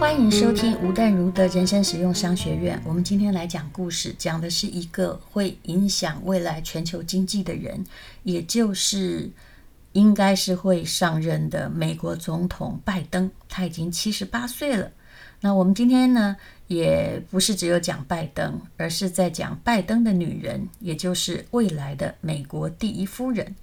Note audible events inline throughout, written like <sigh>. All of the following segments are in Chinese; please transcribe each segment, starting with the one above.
欢迎收听吴淡如的人生实用商学院。我们今天来讲故事，讲的是一个会影响未来全球经济的人，也就是应该是会上任的美国总统拜登。他已经七十八岁了。那我们今天呢，也不是只有讲拜登，而是在讲拜登的女人，也就是未来的美国第一夫人。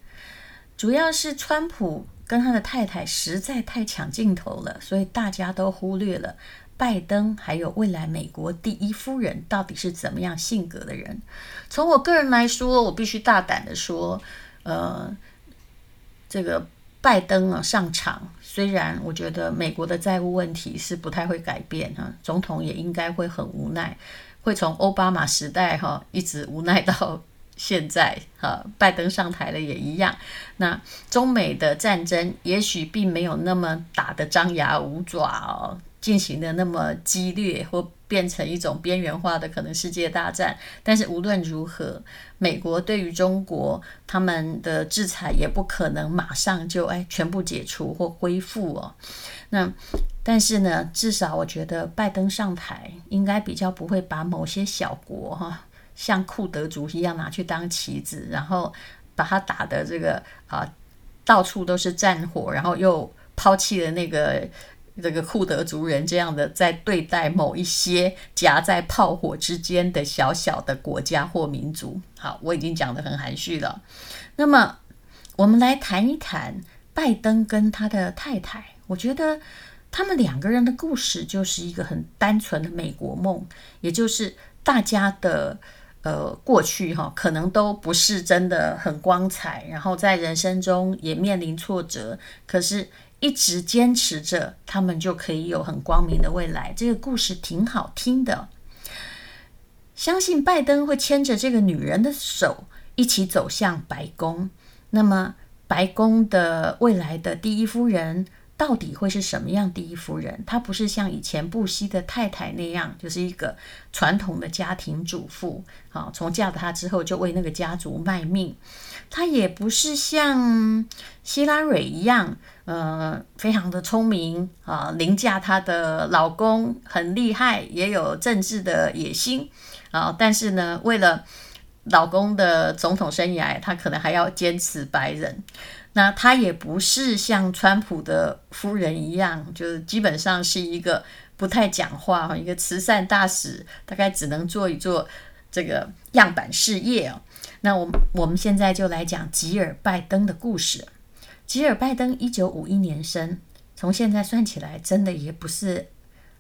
主要是川普跟他的太太实在太抢镜头了，所以大家都忽略了拜登还有未来美国第一夫人到底是怎么样性格的人。从我个人来说，我必须大胆的说，呃，这个拜登啊上场，虽然我觉得美国的债务问题是不太会改变哈，总统也应该会很无奈，会从奥巴马时代哈一直无奈到。现在哈，拜登上台了也一样。那中美的战争也许并没有那么打得张牙舞爪哦，进行的那么激烈，或变成一种边缘化的可能世界大战。但是无论如何，美国对于中国他们的制裁也不可能马上就哎全部解除或恢复哦。那但是呢，至少我觉得拜登上台应该比较不会把某些小国哈。像库德族一样拿去当棋子，然后把他打的这个啊，到处都是战火，然后又抛弃了那个这个库德族人这样的，在对待某一些夹在炮火之间的小小的国家或民族。好，我已经讲得很含蓄了。那么，我们来谈一谈拜登跟他的太太。我觉得他们两个人的故事就是一个很单纯的美国梦，也就是大家的。呃，过去哈可能都不是真的很光彩，然后在人生中也面临挫折，可是一直坚持着，他们就可以有很光明的未来。这个故事挺好听的，相信拜登会牵着这个女人的手一起走向白宫。那么，白宫的未来的第一夫人。到底会是什么样第一夫人？她不是像以前布希的太太那样，就是一个传统的家庭主妇。好，从嫁了他之后就为那个家族卖命。她也不是像希拉蕊一样，呃，非常的聪明啊，凌驾她的老公，很厉害，也有政治的野心啊。但是呢，为了老公的总统生涯，她可能还要坚持白人。那她也不是像川普的夫人一样，就是基本上是一个不太讲话，一个慈善大使，大概只能做一做这个样板事业哦。那我我们现在就来讲吉尔拜登的故事。吉尔拜登一九五一年生，从现在算起来，真的也不是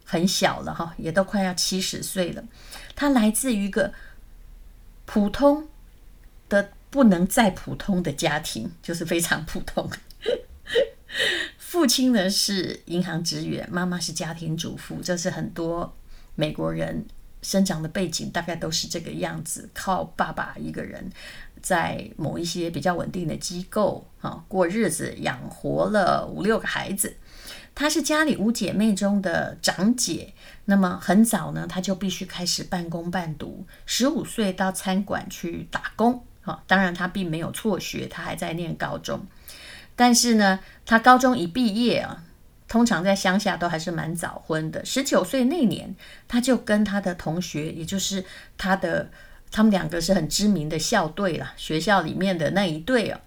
很小了哈，也都快要七十岁了。他来自于一个普通的。不能再普通的家庭，就是非常普通。<laughs> 父亲呢是银行职员，妈妈是家庭主妇，这是很多美国人生长的背景，大概都是这个样子。靠爸爸一个人在某一些比较稳定的机构啊过日子，养活了五六个孩子。她是家里五姐妹中的长姐，那么很早呢，她就必须开始半工半读，十五岁到餐馆去打工。当然，他并没有辍学，他还在念高中。但是呢，他高中一毕业啊，通常在乡下都还是蛮早婚的。十九岁那年，他就跟他的同学，也就是他的，他们两个是很知名的校队了，学校里面的那一队哦，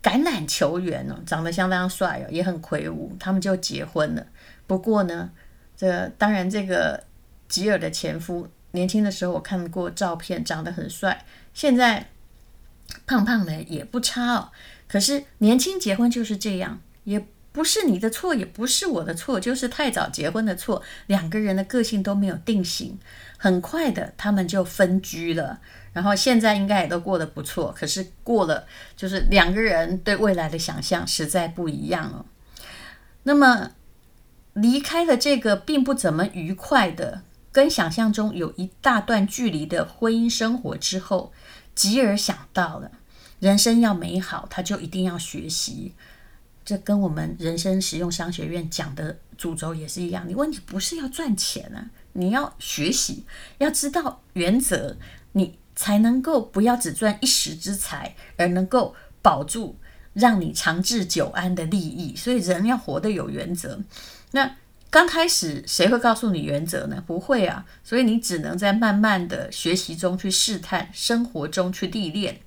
橄榄球员哦，长得相当帅哦，也很魁梧，他们就结婚了。不过呢，这当然这个吉尔的前夫年轻的时候我看过照片，长得很帅，现在。胖胖的也不差哦，可是年轻结婚就是这样，也不是你的错，也不是我的错，就是太早结婚的错。两个人的个性都没有定型，很快的他们就分居了。然后现在应该也都过得不错，可是过了，就是两个人对未来的想象实在不一样哦。那么离开了这个并不怎么愉快的，跟想象中有一大段距离的婚姻生活之后。吉尔想到了，人生要美好，他就一定要学习。这跟我们人生实用商学院讲的主轴也是一样。你问题不是要赚钱啊，你要学习，要知道原则，你才能够不要只赚一时之财，而能够保住让你长治久安的利益。所以人要活得有原则。那刚开始谁会告诉你原则呢？不会啊，所以你只能在慢慢的学习中去试探，生活中去历练。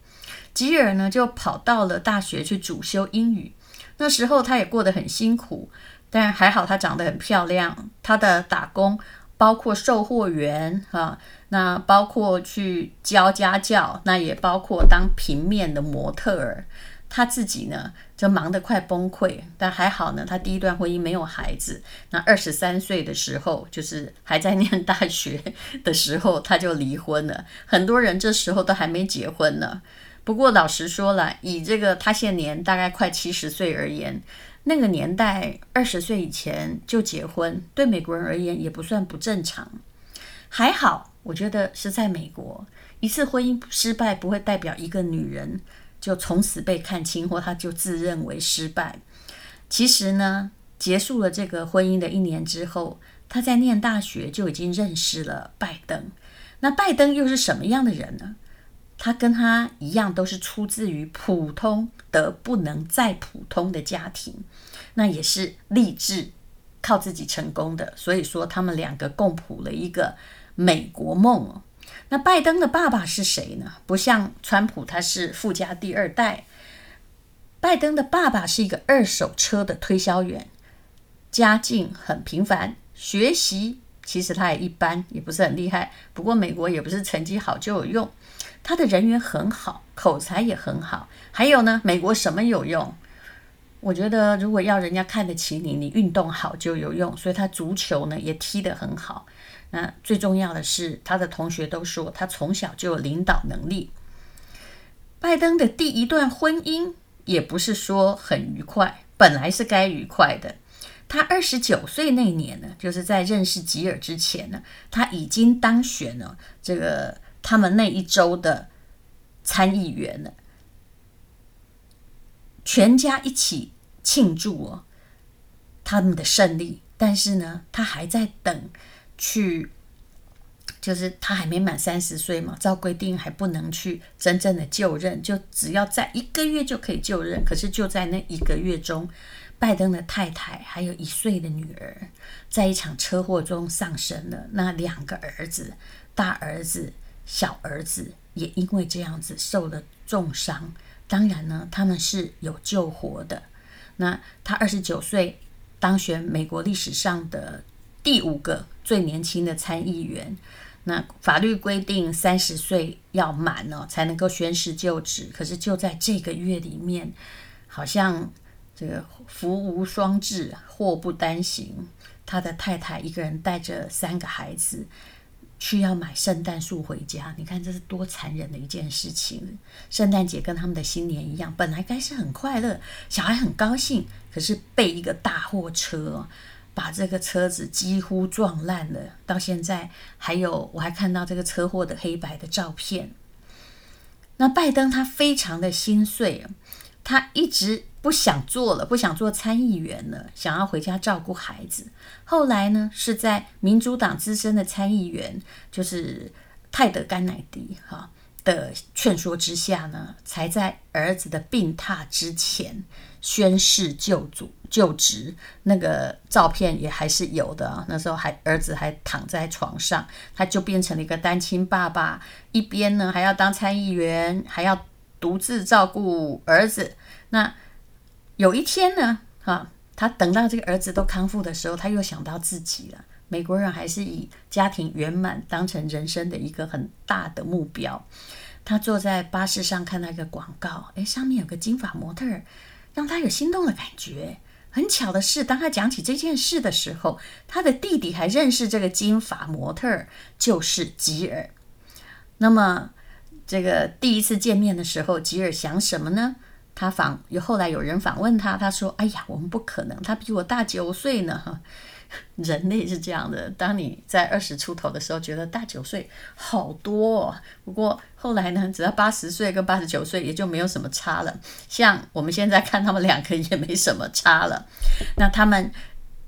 吉尔呢，就跑到了大学去主修英语。那时候他也过得很辛苦，但还好他长得很漂亮。他的打工包括售货员啊，那包括去教家教，那也包括当平面的模特儿。他自己呢，就忙得快崩溃，但还好呢，他第一段婚姻没有孩子。那二十三岁的时候，就是还在念大学的时候，他就离婚了。很多人这时候都还没结婚呢。不过老实说了，以这个他现年大概快七十岁而言，那个年代二十岁以前就结婚，对美国人而言也不算不正常。还好，我觉得是在美国，一次婚姻失败不会代表一个女人。就从此被看轻，或他就自认为失败。其实呢，结束了这个婚姻的一年之后，他在念大学就已经认识了拜登。那拜登又是什么样的人呢？他跟他一样，都是出自于普通的不能再普通的家庭，那也是立志靠自己成功的。所以说，他们两个共谱了一个美国梦。那拜登的爸爸是谁呢？不像川普，他是富家第二代。拜登的爸爸是一个二手车的推销员，家境很平凡，学习其实他也一般，也不是很厉害。不过美国也不是成绩好就有用，他的人缘很好，口才也很好。还有呢，美国什么有用？我觉得如果要人家看得起你，你运动好就有用。所以他足球呢也踢得很好。那最重要的是，他的同学都说他从小就有领导能力。拜登的第一段婚姻也不是说很愉快，本来是该愉快的。他二十九岁那年呢，就是在认识吉尔之前呢，他已经当选了这个他们那一州的参议员了，全家一起庆祝哦他们的胜利。但是呢，他还在等。去，就是他还没满三十岁嘛，照规定还不能去真正的就任，就只要在一个月就可以就任。可是就在那一个月中，拜登的太太还有一岁的女儿，在一场车祸中丧生了。那两个儿子，大儿子、小儿子也因为这样子受了重伤。当然呢，他们是有救活的。那他二十九岁当选美国历史上的。第五个最年轻的参议员，那法律规定三十岁要满了才能够宣誓就职。可是就在这个月里面，好像这个福无双至，祸不单行。他的太太一个人带着三个孩子去要买圣诞树回家。你看这是多残忍的一件事情！圣诞节跟他们的新年一样，本来该是很快乐，小孩很高兴，可是被一个大货车。把这个车子几乎撞烂了，到现在还有，我还看到这个车祸的黑白的照片。那拜登他非常的心碎，他一直不想做了，不想做参议员了，想要回家照顾孩子。后来呢，是在民主党资深的参议员，就是泰德甘乃迪哈的劝说之下呢，才在儿子的病榻之前宣誓就职。就职那个照片也还是有的，那时候还儿子还躺在床上，他就变成了一个单亲爸爸，一边呢还要当参议员，还要独自照顾儿子。那有一天呢，哈，他等到这个儿子都康复的时候，他又想到自己了。美国人还是以家庭圆满当成人生的一个很大的目标。他坐在巴士上看到一个广告，诶，上面有个金发模特儿，让他有心动的感觉。很巧的是，当他讲起这件事的时候，他的弟弟还认识这个金发模特，就是吉尔。那么，这个第一次见面的时候，吉尔想什么呢？他访有后来有人访问他，他说：“哎呀，我们不可能，他比我大九岁呢。” <laughs> 人类是这样的，当你在二十出头的时候，觉得大九岁好多哦。不过后来呢，只要八十岁跟八十九岁也就没有什么差了。像我们现在看他们两个也没什么差了。那他们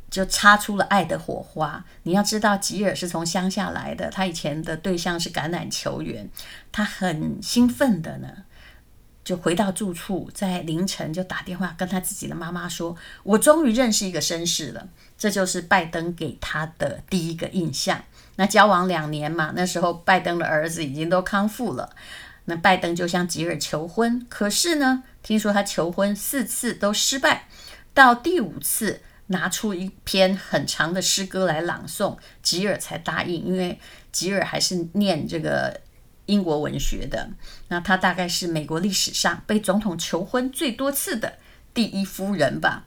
就擦出了爱的火花。你要知道，吉尔是从乡下来的，他以前的对象是橄榄球员，他很兴奋的呢。就回到住处，在凌晨就打电话跟他自己的妈妈说：“我终于认识一个绅士了。”这就是拜登给他的第一个印象。那交往两年嘛，那时候拜登的儿子已经都康复了。那拜登就向吉尔求婚，可是呢，听说他求婚四次都失败，到第五次拿出一篇很长的诗歌来朗诵，吉尔才答应。因为吉尔还是念这个英国文学的，那他大概是美国历史上被总统求婚最多次的第一夫人吧。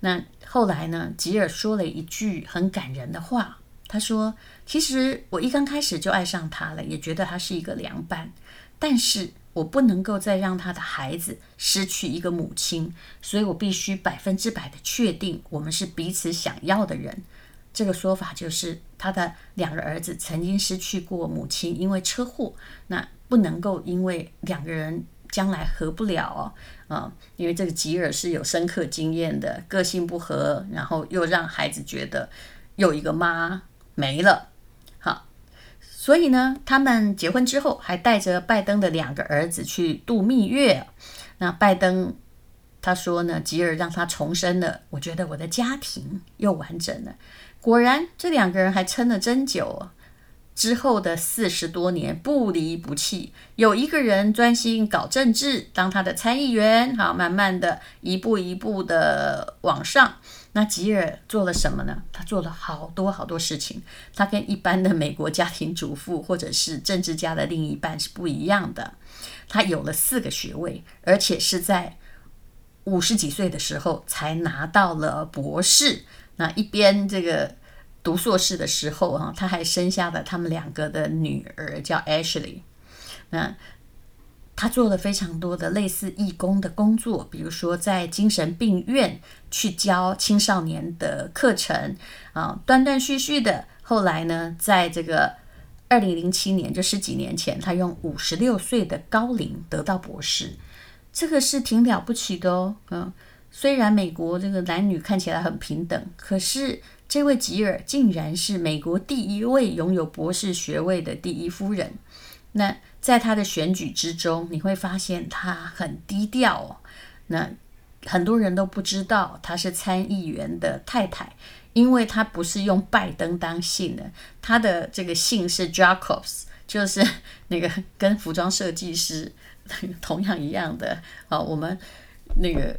那后来呢，吉尔说了一句很感人的话，他说：“其实我一刚开始就爱上他了，也觉得他是一个良伴。”但是我不能够再让他的孩子失去一个母亲，所以我必须百分之百的确定我们是彼此想要的人。这个说法就是他的两个儿子曾经失去过母亲，因为车祸，那不能够因为两个人将来合不了，啊，因为这个吉尔是有深刻经验的，个性不合，然后又让孩子觉得有一个妈没了。好所以呢，他们结婚之后还带着拜登的两个儿子去度蜜月。那拜登他说呢，吉尔让他重生了，我觉得我的家庭又完整了。果然，这两个人还撑了真久。之后的四十多年不离不弃，有一个人专心搞政治，当他的参议员，好，慢慢的一步一步的往上。那吉尔做了什么呢？他做了好多好多事情。他跟一般的美国家庭主妇或者是政治家的另一半是不一样的。他有了四个学位，而且是在五十几岁的时候才拿到了博士。那一边这个读硕士的时候啊，他还生下了他们两个的女儿，叫 Ashley。那他做了非常多的类似义工的工作，比如说在精神病院去教青少年的课程啊，断断续续的。后来呢，在这个二零零七年，就十几年前，他用五十六岁的高龄得到博士，这个是挺了不起的哦。嗯，虽然美国这个男女看起来很平等，可是这位吉尔竟然是美国第一位拥有博士学位的第一夫人。那在他的选举之中，你会发现他很低调哦。那很多人都不知道他是参议员的太太，因为他不是用拜登当姓的，他的这个姓是 Jacobs，就是 <laughs> 那个跟服装设计师 <laughs> 同样一样的啊。我们那个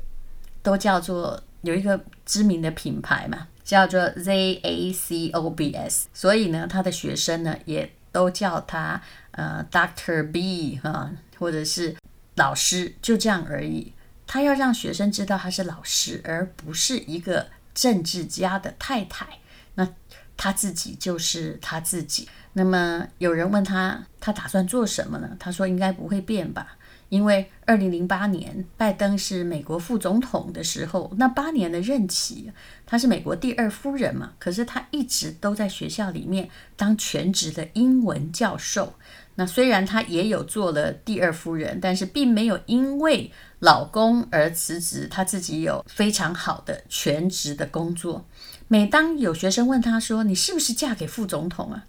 都叫做有一个知名的品牌嘛，叫做 Zacobs，所以呢，他的学生呢也都叫他。呃，Doctor B 哈，或者是老师，就这样而已。他要让学生知道他是老师，而不是一个政治家的太太。那他自己就是他自己。那么有人问他，他打算做什么呢？他说应该不会变吧。因为二零零八年拜登是美国副总统的时候，那八年的任期，他是美国第二夫人嘛。可是他一直都在学校里面当全职的英文教授。那虽然他也有做了第二夫人，但是并没有因为老公而辞职，他自己有非常好的全职的工作。每当有学生问他说：“你是不是嫁给副总统啊？”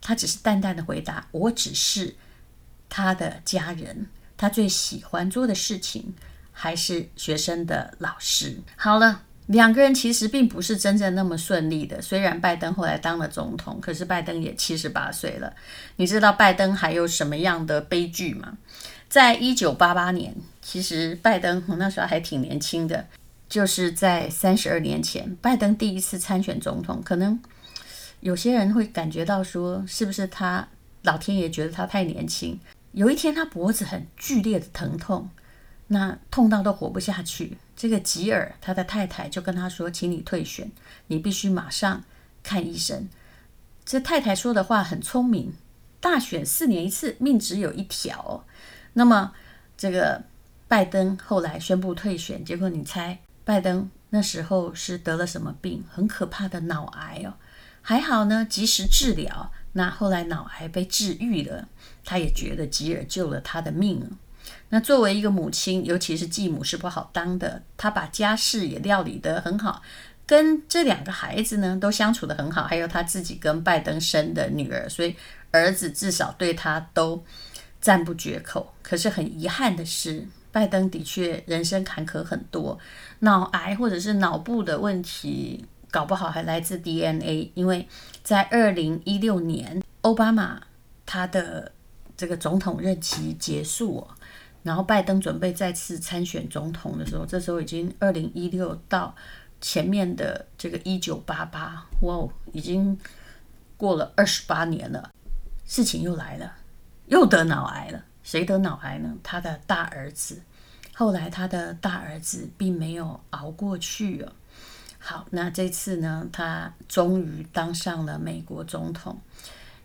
他只是淡淡的回答：“我只是他的家人。”他最喜欢做的事情还是学生的老师。好了，两个人其实并不是真正那么顺利的。虽然拜登后来当了总统，可是拜登也七十八岁了。你知道拜登还有什么样的悲剧吗？在一九八八年，其实拜登那时候还挺年轻的，就是在三十二年前，拜登第一次参选总统。可能有些人会感觉到说，是不是他老天爷觉得他太年轻？有一天，他脖子很剧烈的疼痛，那痛到都活不下去。这个吉尔他的太太就跟他说：“请你退选，你必须马上看医生。”这太太说的话很聪明。大选四年一次，命只有一条。那么，这个拜登后来宣布退选，结果你猜，拜登那时候是得了什么病？很可怕的脑癌哦。还好呢，及时治疗。那后来脑癌被治愈了，他也觉得吉尔救了他的命。那作为一个母亲，尤其是继母是不好当的。他把家事也料理得很好，跟这两个孩子呢都相处得很好，还有他自己跟拜登生的女儿，所以儿子至少对他都赞不绝口。可是很遗憾的是，拜登的确人生坎坷很多，脑癌或者是脑部的问题，搞不好还来自 DNA。因为在二零一六年，奥巴马他的这个总统任期结束，然后拜登准备再次参选总统的时候，这时候已经二零一六到前面的这个一九八八，哇，已经过了二十八年了，事情又来了，又得脑癌了。谁得脑癌呢？他的大儿子。后来他的大儿子并没有熬过去了。好，那这次呢，他终于当上了美国总统。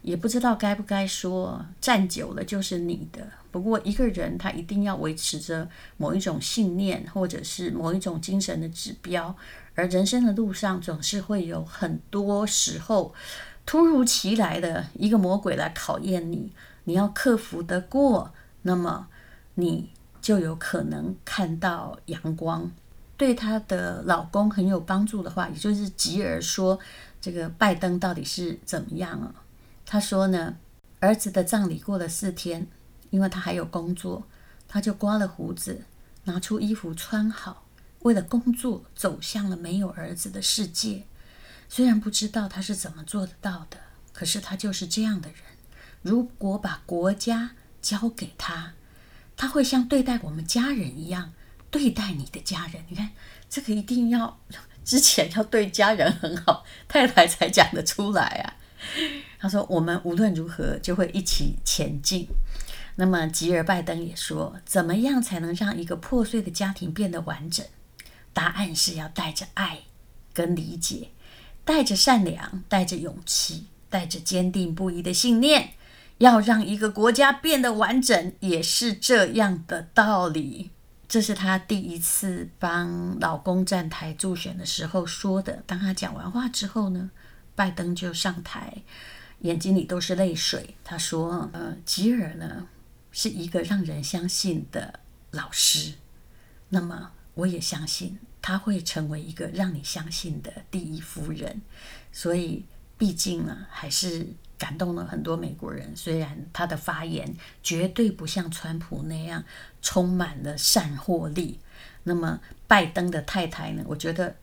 也不知道该不该说，站久了就是你的。不过一个人他一定要维持着某一种信念，或者是某一种精神的指标。而人生的路上总是会有很多时候，突如其来的一个魔鬼来考验你。你要克服得过，那么你就有可能看到阳光。对她的老公很有帮助的话，也就是吉尔说，这个拜登到底是怎么样啊？他说呢，儿子的葬礼过了四天，因为他还有工作，他就刮了胡子，拿出衣服穿好，为了工作走向了没有儿子的世界。虽然不知道他是怎么做得到的，可是他就是这样的人。如果把国家交给他，他会像对待我们家人一样对待你的家人。你看，这个一定要之前要对家人很好，太太才讲得出来啊。他说：“我们无论如何就会一起前进。”那么吉尔拜登也说：“怎么样才能让一个破碎的家庭变得完整？答案是要带着爱跟理解，带着善良，带着勇气，带着坚定不移的信念。”要让一个国家变得完整，也是这样的道理。这是她第一次帮老公站台助选的时候说的。当她讲完话之后呢，拜登就上台，眼睛里都是泪水。他说：“呃，吉尔呢是一个让人相信的老师，那么我也相信他会成为一个让你相信的第一夫人。所以，毕竟呢，还是。”感动了很多美国人，虽然他的发言绝对不像川普那样充满了散货力。那么拜登的太太呢？我觉得，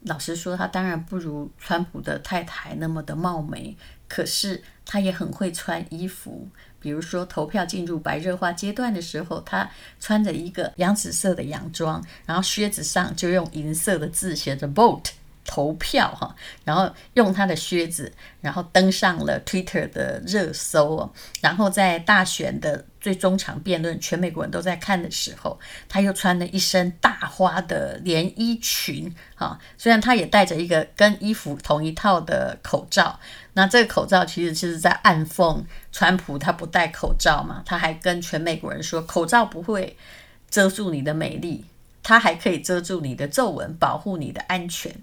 老实说，她当然不如川普的太太那么的貌美，可是她也很会穿衣服。比如说，投票进入白热化阶段的时候，她穿着一个洋紫色的洋装，然后靴子上就用银色的字写着 “Vote”。投票哈，然后用他的靴子，然后登上了 Twitter 的热搜哦。然后在大选的最终场辩论，全美国人都在看的时候，他又穿了一身大花的连衣裙哈。虽然他也戴着一个跟衣服同一套的口罩，那这个口罩其实就是在暗讽川普他不戴口罩嘛。他还跟全美国人说，口罩不会遮住你的美丽，它还可以遮住你的皱纹，保护你的安全。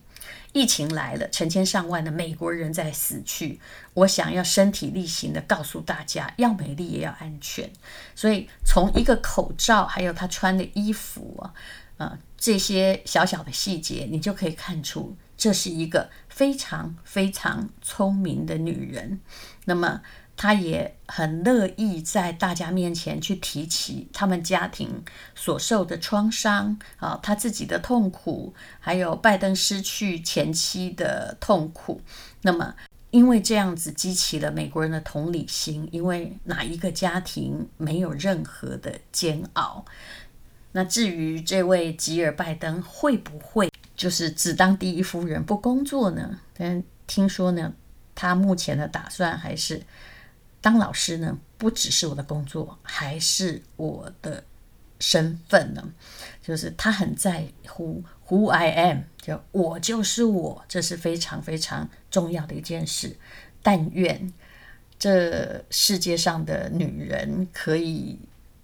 疫情来了，成千上万的美国人在死去。我想要身体力行的告诉大家，要美丽也要安全。所以从一个口罩，还有她穿的衣服啊，呃，这些小小的细节，你就可以看出，这是一个非常非常聪明的女人。那么。他也很乐意在大家面前去提起他们家庭所受的创伤啊，他自己的痛苦，还有拜登失去前妻的痛苦。那么，因为这样子激起了美国人的同理心，因为哪一个家庭没有任何的煎熬？那至于这位吉尔拜登会不会就是只当第一夫人不工作呢？但听说呢，他目前的打算还是。当老师呢，不只是我的工作，还是我的身份呢。就是他很在乎 who I am，就我就是我，这是非常非常重要的一件事。但愿这世界上的女人可以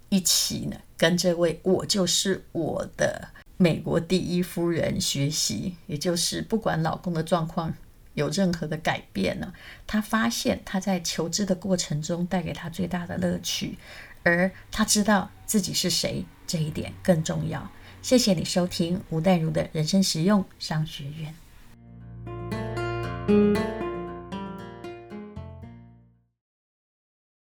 一起呢，跟这位我就是我的美国第一夫人学习，也就是不管老公的状况。有任何的改变呢？他发现他在求知的过程中带给他最大的乐趣，而他知道自己是谁，这一点更重要。谢谢你收听吴淡如的人生实用商学院。